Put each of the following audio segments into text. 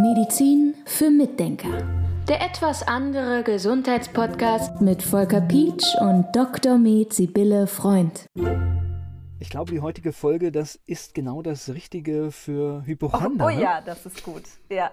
Medizin für Mitdenker. Der etwas andere Gesundheitspodcast mit Volker Pietsch und Dr. Med Sibylle Freund. Ich glaube, die heutige Folge, das ist genau das Richtige für Hypochonder. Oh, oh ja, das ist gut. Ja.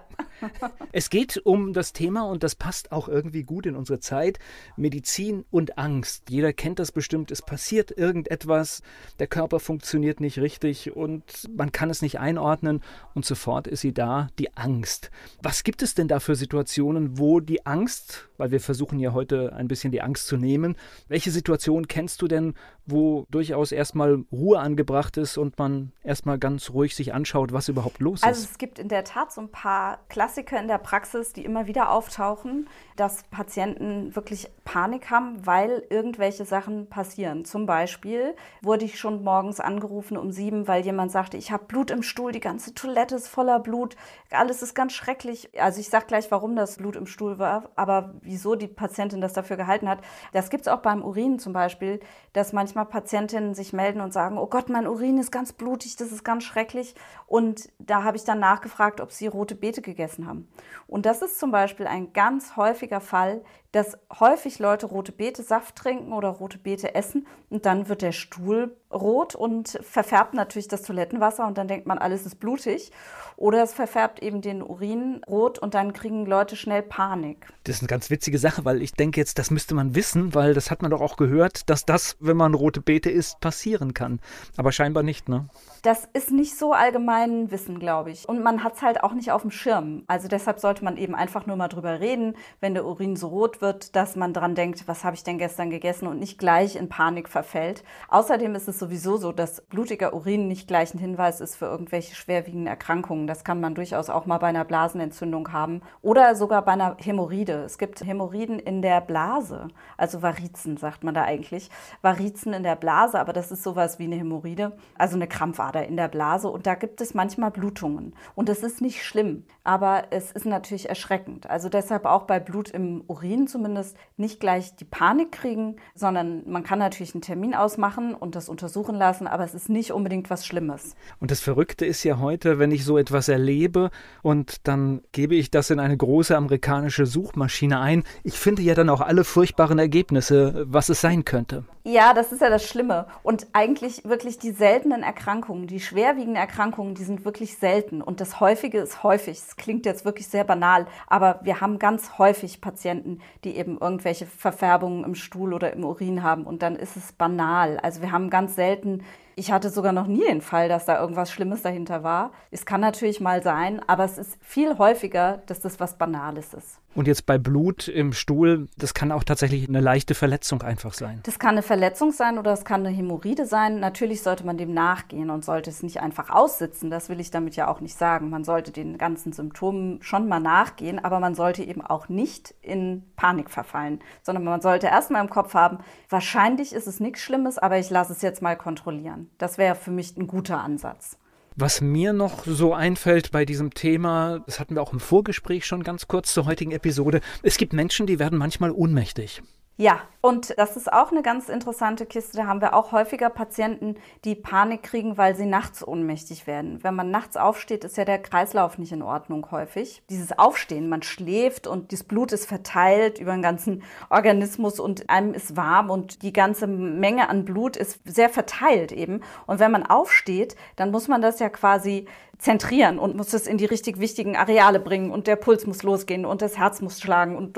es geht um das Thema und das passt auch irgendwie gut in unsere Zeit. Medizin und Angst. Jeder kennt das bestimmt. Es passiert irgendetwas, der Körper funktioniert nicht richtig und man kann es nicht einordnen und sofort ist sie da, die Angst. Was gibt es denn da für Situationen, wo die Angst, weil wir versuchen ja heute ein bisschen die Angst zu nehmen, welche Situation kennst du denn, wo durchaus erstmal Ruhe angebracht ist und man erstmal ganz ruhig sich anschaut, was überhaupt los ist. Also es gibt in der Tat so ein paar Klassiker in der Praxis, die immer wieder auftauchen, dass Patienten wirklich Panik haben, weil irgendwelche Sachen passieren. Zum Beispiel wurde ich schon morgens angerufen um sieben, weil jemand sagte, ich habe Blut im Stuhl, die ganze Toilette ist voller Blut, alles ist ganz schrecklich. Also ich sage gleich, warum das Blut im Stuhl war, aber wieso die Patientin das dafür gehalten hat. Das gibt es auch beim Urin zum Beispiel, dass manchmal Patientinnen sich melden und sagen, oh Gott, mein Urin ist ganz blutig, das ist ganz schrecklich. Und da habe ich dann nachgefragt, ob sie rote Beete gegessen haben. Und das ist zum Beispiel ein ganz häufiger Fall, dass häufig Leute rote Beete Saft trinken oder rote Beete essen und dann wird der Stuhl rot und verfärbt natürlich das Toilettenwasser und dann denkt man, alles ist blutig. Oder es verfärbt eben den Urin rot und dann kriegen Leute schnell Panik. Das ist eine ganz witzige Sache, weil ich denke jetzt, das müsste man wissen, weil das hat man doch auch gehört, dass das, wenn man rote Beete isst, passieren kann. Aber scheinbar nicht, ne? Das ist nicht so allgemein Wissen, glaube ich. Und man hat es halt auch nicht auf dem Schirm. Also deshalb sollte man eben einfach nur mal drüber reden, wenn der Urin so rot wird, dass man dran denkt, was habe ich denn gestern gegessen und nicht gleich in Panik verfällt. Außerdem ist es sowieso so, dass blutiger Urin nicht gleich ein Hinweis ist für irgendwelche schwerwiegenden Erkrankungen. Das kann man durchaus auch mal bei einer Blasenentzündung haben oder sogar bei einer Hämorrhoide. Es gibt Hämorrhoiden in der Blase, also Varizen sagt man da eigentlich. Varizen in der Blase, aber das ist sowas wie eine Hämorrhoide, also eine Krampfader. Ader in der Blase und da gibt es manchmal Blutungen. Und das ist nicht schlimm, aber es ist natürlich erschreckend. Also deshalb auch bei Blut im Urin zumindest nicht gleich die Panik kriegen, sondern man kann natürlich einen Termin ausmachen und das untersuchen lassen, aber es ist nicht unbedingt was Schlimmes. Und das Verrückte ist ja heute, wenn ich so etwas erlebe und dann gebe ich das in eine große amerikanische Suchmaschine ein, ich finde ja dann auch alle furchtbaren Ergebnisse, was es sein könnte. Ja, das ist ja das Schlimme. Und eigentlich wirklich die seltenen Erkrankungen, die schwerwiegenden Erkrankungen, die sind wirklich selten. Und das Häufige ist häufig. Es klingt jetzt wirklich sehr banal, aber wir haben ganz häufig Patienten, die eben irgendwelche Verfärbungen im Stuhl oder im Urin haben. Und dann ist es banal. Also wir haben ganz selten ich hatte sogar noch nie den Fall, dass da irgendwas Schlimmes dahinter war. Es kann natürlich mal sein, aber es ist viel häufiger, dass das was Banales ist. Und jetzt bei Blut im Stuhl, das kann auch tatsächlich eine leichte Verletzung einfach sein. Das kann eine Verletzung sein oder es kann eine Hämorrhoide sein. Natürlich sollte man dem nachgehen und sollte es nicht einfach aussitzen. Das will ich damit ja auch nicht sagen. Man sollte den ganzen Symptomen schon mal nachgehen, aber man sollte eben auch nicht in Panik verfallen, sondern man sollte erstmal im Kopf haben, wahrscheinlich ist es nichts Schlimmes, aber ich lasse es jetzt mal kontrollieren. Das wäre für mich ein guter Ansatz. Was mir noch so einfällt bei diesem Thema, das hatten wir auch im Vorgespräch schon ganz kurz zur heutigen Episode, es gibt Menschen, die werden manchmal ohnmächtig. Ja, und das ist auch eine ganz interessante Kiste. Da haben wir auch häufiger Patienten, die Panik kriegen, weil sie nachts ohnmächtig werden. Wenn man nachts aufsteht, ist ja der Kreislauf nicht in Ordnung häufig. Dieses Aufstehen, man schläft und das Blut ist verteilt über den ganzen Organismus und einem ist warm und die ganze Menge an Blut ist sehr verteilt eben. Und wenn man aufsteht, dann muss man das ja quasi zentrieren und muss es in die richtig wichtigen Areale bringen und der Puls muss losgehen und das Herz muss schlagen und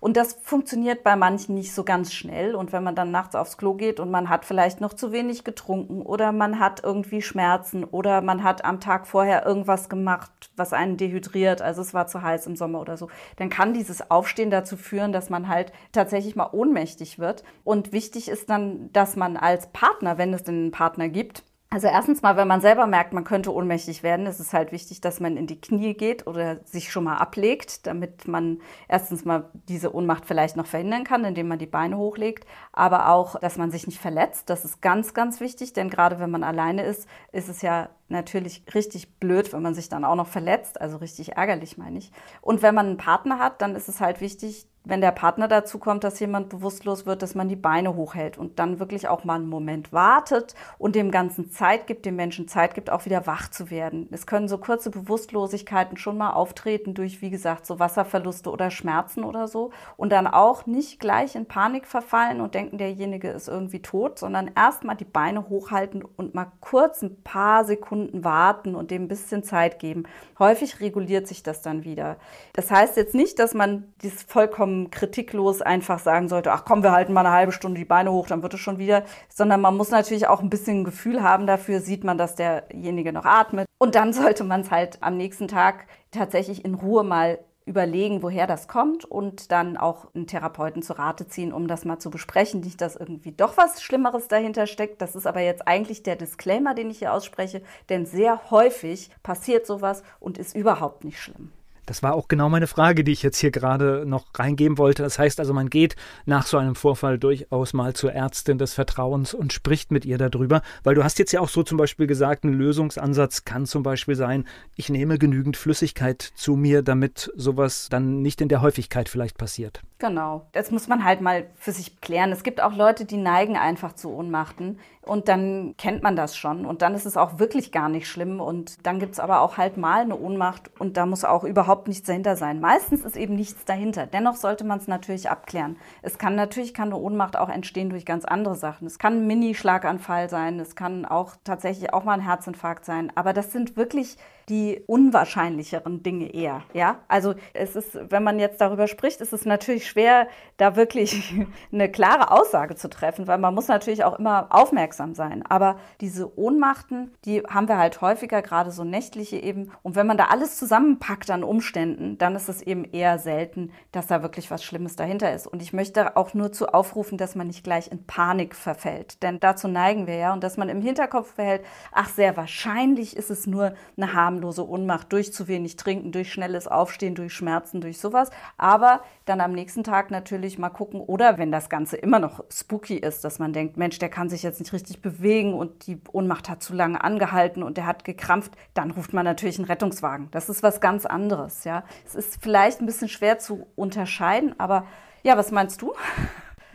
und das funktioniert bei manchen nicht so ganz schnell. Und wenn man dann nachts aufs Klo geht und man hat vielleicht noch zu wenig getrunken oder man hat irgendwie Schmerzen oder man hat am Tag vorher irgendwas gemacht, was einen dehydriert, also es war zu heiß im Sommer oder so, dann kann dieses Aufstehen dazu führen, dass man halt tatsächlich mal ohnmächtig wird. Und wichtig ist dann, dass man als Partner, wenn es denn einen Partner gibt, also erstens mal, wenn man selber merkt, man könnte ohnmächtig werden, ist es halt wichtig, dass man in die Knie geht oder sich schon mal ablegt, damit man erstens mal diese Ohnmacht vielleicht noch verhindern kann, indem man die Beine hochlegt, aber auch, dass man sich nicht verletzt. Das ist ganz, ganz wichtig, denn gerade wenn man alleine ist, ist es ja natürlich richtig blöd, wenn man sich dann auch noch verletzt, also richtig ärgerlich, meine ich. Und wenn man einen Partner hat, dann ist es halt wichtig, wenn der Partner dazu kommt, dass jemand bewusstlos wird, dass man die Beine hochhält und dann wirklich auch mal einen Moment wartet und dem Ganzen Zeit gibt, dem Menschen Zeit gibt, auch wieder wach zu werden. Es können so kurze Bewusstlosigkeiten schon mal auftreten durch, wie gesagt, so Wasserverluste oder Schmerzen oder so und dann auch nicht gleich in Panik verfallen und denken, derjenige ist irgendwie tot, sondern erst mal die Beine hochhalten und mal kurz ein paar Sekunden warten und dem ein bisschen Zeit geben. Häufig reguliert sich das dann wieder. Das heißt jetzt nicht, dass man dieses vollkommen kritiklos einfach sagen sollte, ach komm, wir halten mal eine halbe Stunde die Beine hoch, dann wird es schon wieder, sondern man muss natürlich auch ein bisschen ein Gefühl haben dafür, sieht man, dass derjenige noch atmet. Und dann sollte man es halt am nächsten Tag tatsächlich in Ruhe mal überlegen, woher das kommt und dann auch einen Therapeuten zu Rate ziehen, um das mal zu besprechen. Nicht, dass irgendwie doch was Schlimmeres dahinter steckt. Das ist aber jetzt eigentlich der Disclaimer, den ich hier ausspreche, denn sehr häufig passiert sowas und ist überhaupt nicht schlimm. Das war auch genau meine Frage, die ich jetzt hier gerade noch reingeben wollte. Das heißt also, man geht nach so einem Vorfall durchaus mal zur Ärztin des Vertrauens und spricht mit ihr darüber, weil du hast jetzt ja auch so zum Beispiel gesagt, ein Lösungsansatz kann zum Beispiel sein, ich nehme genügend Flüssigkeit zu mir, damit sowas dann nicht in der Häufigkeit vielleicht passiert. Genau, das muss man halt mal für sich klären. Es gibt auch Leute, die neigen einfach zu Ohnmachten und dann kennt man das schon und dann ist es auch wirklich gar nicht schlimm und dann gibt es aber auch halt mal eine Ohnmacht und da muss auch überhaupt nichts dahinter sein. Meistens ist eben nichts dahinter. Dennoch sollte man es natürlich abklären. Es kann natürlich kann eine Ohnmacht auch entstehen durch ganz andere Sachen. Es kann ein Mini-Schlaganfall sein, es kann auch tatsächlich auch mal ein Herzinfarkt sein, aber das sind wirklich die unwahrscheinlicheren Dinge eher. Ja, also es ist, wenn man jetzt darüber spricht, ist es natürlich schwer, da wirklich eine klare Aussage zu treffen, weil man muss natürlich auch immer aufmerksam sein. Aber diese Ohnmachten, die haben wir halt häufiger, gerade so nächtliche eben. Und wenn man da alles zusammenpackt an Umständen, dann ist es eben eher selten, dass da wirklich was Schlimmes dahinter ist. Und ich möchte auch nur zu aufrufen, dass man nicht gleich in Panik verfällt. Denn dazu neigen wir ja und dass man im Hinterkopf verhält, ach, sehr wahrscheinlich ist es nur eine harmlose harmlose Ohnmacht durch zu wenig Trinken, durch schnelles Aufstehen, durch Schmerzen, durch sowas. Aber dann am nächsten Tag natürlich mal gucken oder wenn das Ganze immer noch spooky ist, dass man denkt, Mensch, der kann sich jetzt nicht richtig bewegen und die Ohnmacht hat zu lange angehalten und der hat gekrampft, dann ruft man natürlich einen Rettungswagen. Das ist was ganz anderes, ja. Es ist vielleicht ein bisschen schwer zu unterscheiden, aber ja, was meinst du?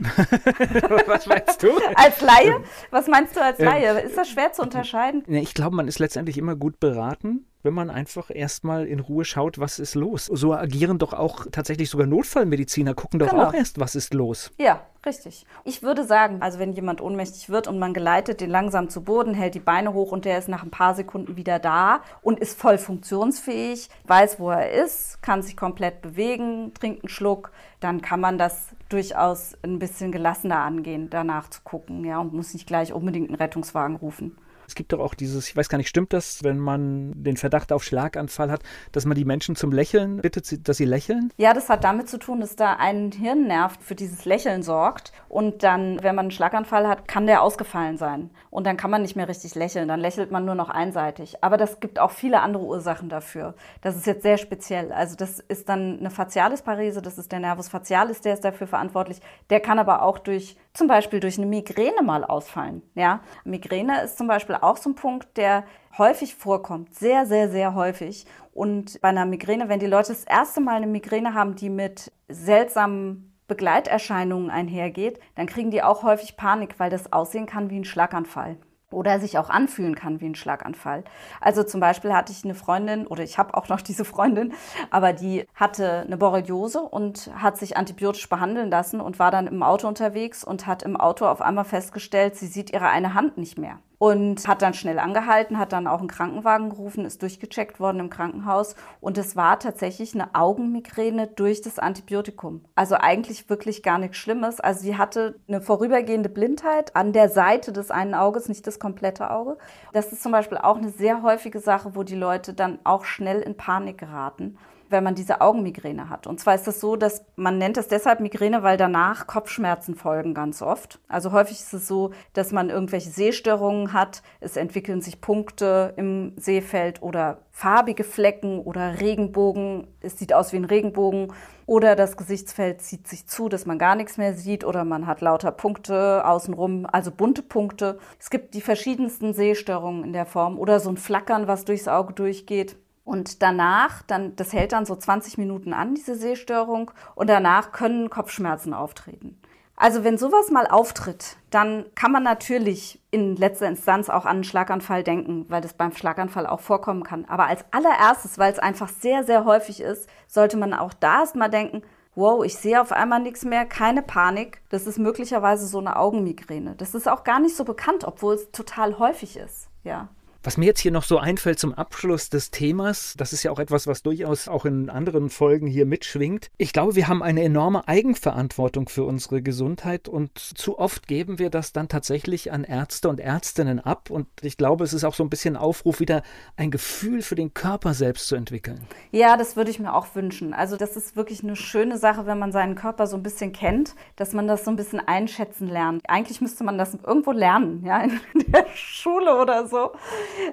was meinst du? als Laie? Was meinst du als Laie? Ist das schwer zu unterscheiden? Ich glaube, man ist letztendlich immer gut beraten, wenn man einfach erstmal in Ruhe schaut, was ist los. So agieren doch auch tatsächlich sogar Notfallmediziner, gucken doch genau. auch erst, was ist los. Ja, richtig. Ich würde sagen, also wenn jemand ohnmächtig wird und man geleitet den langsam zu Boden, hält die Beine hoch und der ist nach ein paar Sekunden wieder da und ist voll funktionsfähig, weiß, wo er ist, kann sich komplett bewegen, trinkt einen Schluck, dann kann man das durchaus ein bisschen gelassener angehen, danach zu gucken, ja, und muss nicht gleich unbedingt einen Rettungswagen rufen. Es gibt doch auch dieses, ich weiß gar nicht, stimmt das, wenn man den Verdacht auf Schlaganfall hat, dass man die Menschen zum Lächeln bittet, dass sie lächeln? Ja, das hat damit zu tun, dass da ein Hirnnerv für dieses Lächeln sorgt. Und dann, wenn man einen Schlaganfall hat, kann der ausgefallen sein. Und dann kann man nicht mehr richtig lächeln. Dann lächelt man nur noch einseitig. Aber das gibt auch viele andere Ursachen dafür. Das ist jetzt sehr speziell. Also das ist dann eine Facialisparese, das ist der Nervus facialis, der ist dafür verantwortlich. Der kann aber auch durch zum Beispiel durch eine Migräne mal ausfallen. Ja? Migräne ist zum Beispiel auch so ein Punkt, der häufig vorkommt, sehr, sehr, sehr häufig. Und bei einer Migräne, wenn die Leute das erste Mal eine Migräne haben, die mit seltsamen Begleiterscheinungen einhergeht, dann kriegen die auch häufig Panik, weil das aussehen kann wie ein Schlaganfall oder sich auch anfühlen kann wie ein Schlaganfall. Also zum Beispiel hatte ich eine Freundin oder ich habe auch noch diese Freundin, aber die hatte eine Borreliose und hat sich antibiotisch behandeln lassen und war dann im Auto unterwegs und hat im Auto auf einmal festgestellt, sie sieht ihre eine Hand nicht mehr und hat dann schnell angehalten, hat dann auch einen Krankenwagen gerufen, ist durchgecheckt worden im Krankenhaus und es war tatsächlich eine Augenmigräne durch das Antibiotikum. Also eigentlich wirklich gar nichts Schlimmes. Also sie hatte eine vorübergehende Blindheit an der Seite des einen Auges, nicht das komplette Auge. Das ist zum Beispiel auch eine sehr häufige Sache, wo die Leute dann auch schnell in Panik geraten. Wenn man diese Augenmigräne hat. Und zwar ist das so, dass man nennt es deshalb Migräne, weil danach Kopfschmerzen folgen ganz oft. Also häufig ist es so, dass man irgendwelche Sehstörungen hat. Es entwickeln sich Punkte im Sehfeld oder farbige Flecken oder Regenbogen. Es sieht aus wie ein Regenbogen. Oder das Gesichtsfeld zieht sich zu, dass man gar nichts mehr sieht. Oder man hat lauter Punkte außenrum, also bunte Punkte. Es gibt die verschiedensten Sehstörungen in der Form. Oder so ein Flackern, was durchs Auge durchgeht. Und danach, dann, das hält dann so 20 Minuten an, diese Sehstörung. Und danach können Kopfschmerzen auftreten. Also wenn sowas mal auftritt, dann kann man natürlich in letzter Instanz auch an einen Schlaganfall denken, weil das beim Schlaganfall auch vorkommen kann. Aber als allererstes, weil es einfach sehr, sehr häufig ist, sollte man auch da erst mal denken, wow, ich sehe auf einmal nichts mehr, keine Panik. Das ist möglicherweise so eine Augenmigräne. Das ist auch gar nicht so bekannt, obwohl es total häufig ist. Ja. Was mir jetzt hier noch so einfällt zum Abschluss des Themas, das ist ja auch etwas, was durchaus auch in anderen Folgen hier mitschwingt. Ich glaube, wir haben eine enorme Eigenverantwortung für unsere Gesundheit und zu oft geben wir das dann tatsächlich an Ärzte und Ärztinnen ab. Und ich glaube, es ist auch so ein bisschen Aufruf, wieder ein Gefühl für den Körper selbst zu entwickeln. Ja, das würde ich mir auch wünschen. Also das ist wirklich eine schöne Sache, wenn man seinen Körper so ein bisschen kennt, dass man das so ein bisschen einschätzen lernt. Eigentlich müsste man das irgendwo lernen, ja, in der Schule oder so.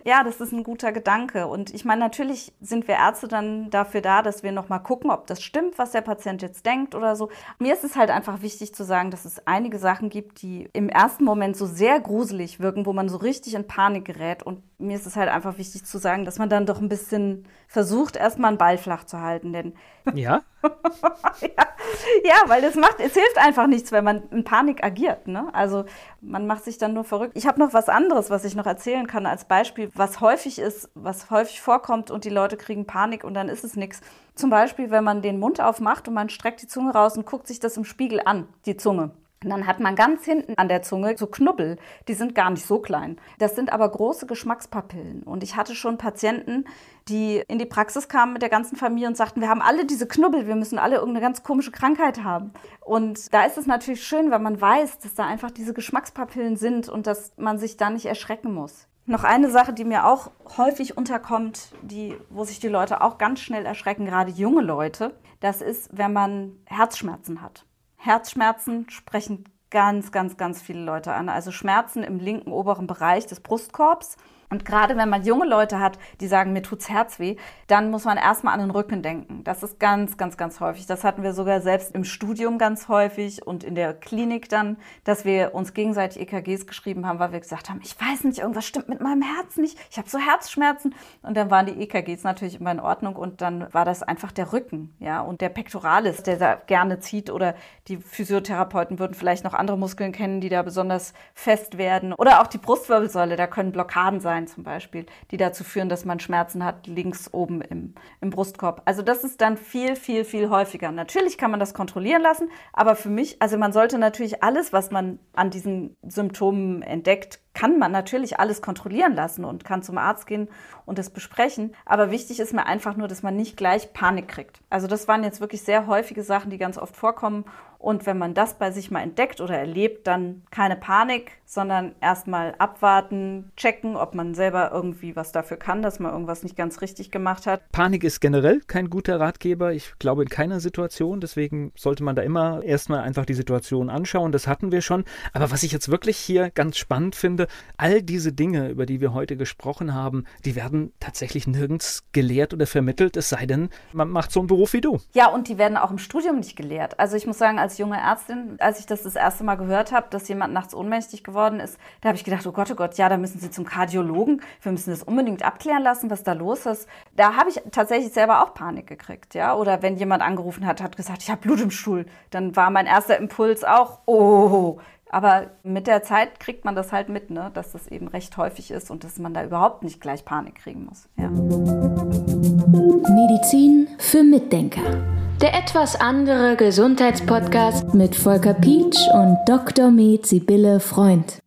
Ja, das ist ein guter Gedanke. Und ich meine, natürlich sind wir Ärzte dann dafür da, dass wir nochmal gucken, ob das stimmt, was der Patient jetzt denkt oder so. Mir ist es halt einfach wichtig zu sagen, dass es einige Sachen gibt, die im ersten Moment so sehr gruselig wirken, wo man so richtig in Panik gerät. Und mir ist es halt einfach wichtig zu sagen, dass man dann doch ein bisschen versucht, erstmal einen Ball flach zu halten. Denn ja? ja? ja, weil das macht, es hilft einfach nichts, wenn man in Panik agiert. Ne? Also man macht sich dann nur verrückt. Ich habe noch was anderes, was ich noch erzählen kann als Beispiel, was häufig ist, was häufig vorkommt und die Leute kriegen Panik und dann ist es nichts. Zum Beispiel, wenn man den Mund aufmacht und man streckt die Zunge raus und guckt sich das im Spiegel an, die Zunge. Und dann hat man ganz hinten an der Zunge so Knubbel, die sind gar nicht so klein. Das sind aber große Geschmackspapillen. Und ich hatte schon Patienten, die in die Praxis kamen mit der ganzen Familie und sagten, wir haben alle diese Knubbel, wir müssen alle irgendeine ganz komische Krankheit haben. Und da ist es natürlich schön, wenn man weiß, dass da einfach diese Geschmackspapillen sind und dass man sich da nicht erschrecken muss. Noch eine Sache, die mir auch häufig unterkommt, die, wo sich die Leute auch ganz schnell erschrecken, gerade junge Leute, das ist, wenn man Herzschmerzen hat. Herzschmerzen sprechen ganz, ganz, ganz viele Leute an. Also Schmerzen im linken oberen Bereich des Brustkorbs und gerade wenn man junge Leute hat, die sagen, mir tut's Herz weh, dann muss man erstmal an den Rücken denken. Das ist ganz, ganz, ganz häufig. Das hatten wir sogar selbst im Studium ganz häufig und in der Klinik dann, dass wir uns gegenseitig EKGs geschrieben haben, weil wir gesagt haben, ich weiß nicht, irgendwas stimmt mit meinem Herz nicht. Ich habe so Herzschmerzen. Und dann waren die EKGs natürlich immer in Ordnung und dann war das einfach der Rücken, ja, und der Pectoralis, der da gerne zieht oder die Physiotherapeuten würden vielleicht noch andere Muskeln kennen, die da besonders fest werden oder auch die Brustwirbelsäule, da können Blockaden sein sein zum Beispiel, die dazu führen, dass man Schmerzen hat links oben im, im Brustkorb. Also das ist dann viel, viel, viel häufiger. Natürlich kann man das kontrollieren lassen, aber für mich, also man sollte natürlich alles, was man an diesen Symptomen entdeckt, kann man natürlich alles kontrollieren lassen und kann zum Arzt gehen und das besprechen. Aber wichtig ist mir einfach nur, dass man nicht gleich Panik kriegt. Also das waren jetzt wirklich sehr häufige Sachen, die ganz oft vorkommen. Und wenn man das bei sich mal entdeckt oder erlebt, dann keine Panik, sondern erstmal abwarten, checken, ob man selber irgendwie was dafür kann, dass man irgendwas nicht ganz richtig gemacht hat. Panik ist generell kein guter Ratgeber. Ich glaube in keiner Situation. Deswegen sollte man da immer erstmal einfach die Situation anschauen. Das hatten wir schon. Aber was ich jetzt wirklich hier ganz spannend finde, all diese Dinge, über die wir heute gesprochen haben, die werden tatsächlich nirgends gelehrt oder vermittelt, es sei denn, man macht so einen Beruf wie du. Ja, und die werden auch im Studium nicht gelehrt. Also ich muss sagen, als junge Ärztin, als ich das das erste Mal gehört habe, dass jemand nachts ohnmächtig geworden ist, da habe ich gedacht, oh Gott, oh Gott, ja, da müssen Sie zum Kardiologen. Wir müssen das unbedingt abklären lassen, was da los ist. Da habe ich tatsächlich selber auch Panik gekriegt, ja. Oder wenn jemand angerufen hat, hat gesagt, ich habe Blut im Stuhl, dann war mein erster Impuls auch, oh, aber mit der Zeit kriegt man das halt mit, ne? dass das eben recht häufig ist und dass man da überhaupt nicht gleich Panik kriegen muss. Ja. Medizin für Mitdenker. Der etwas andere Gesundheitspodcast mit Volker Pietsch und Dr. Med Sibylle Freund.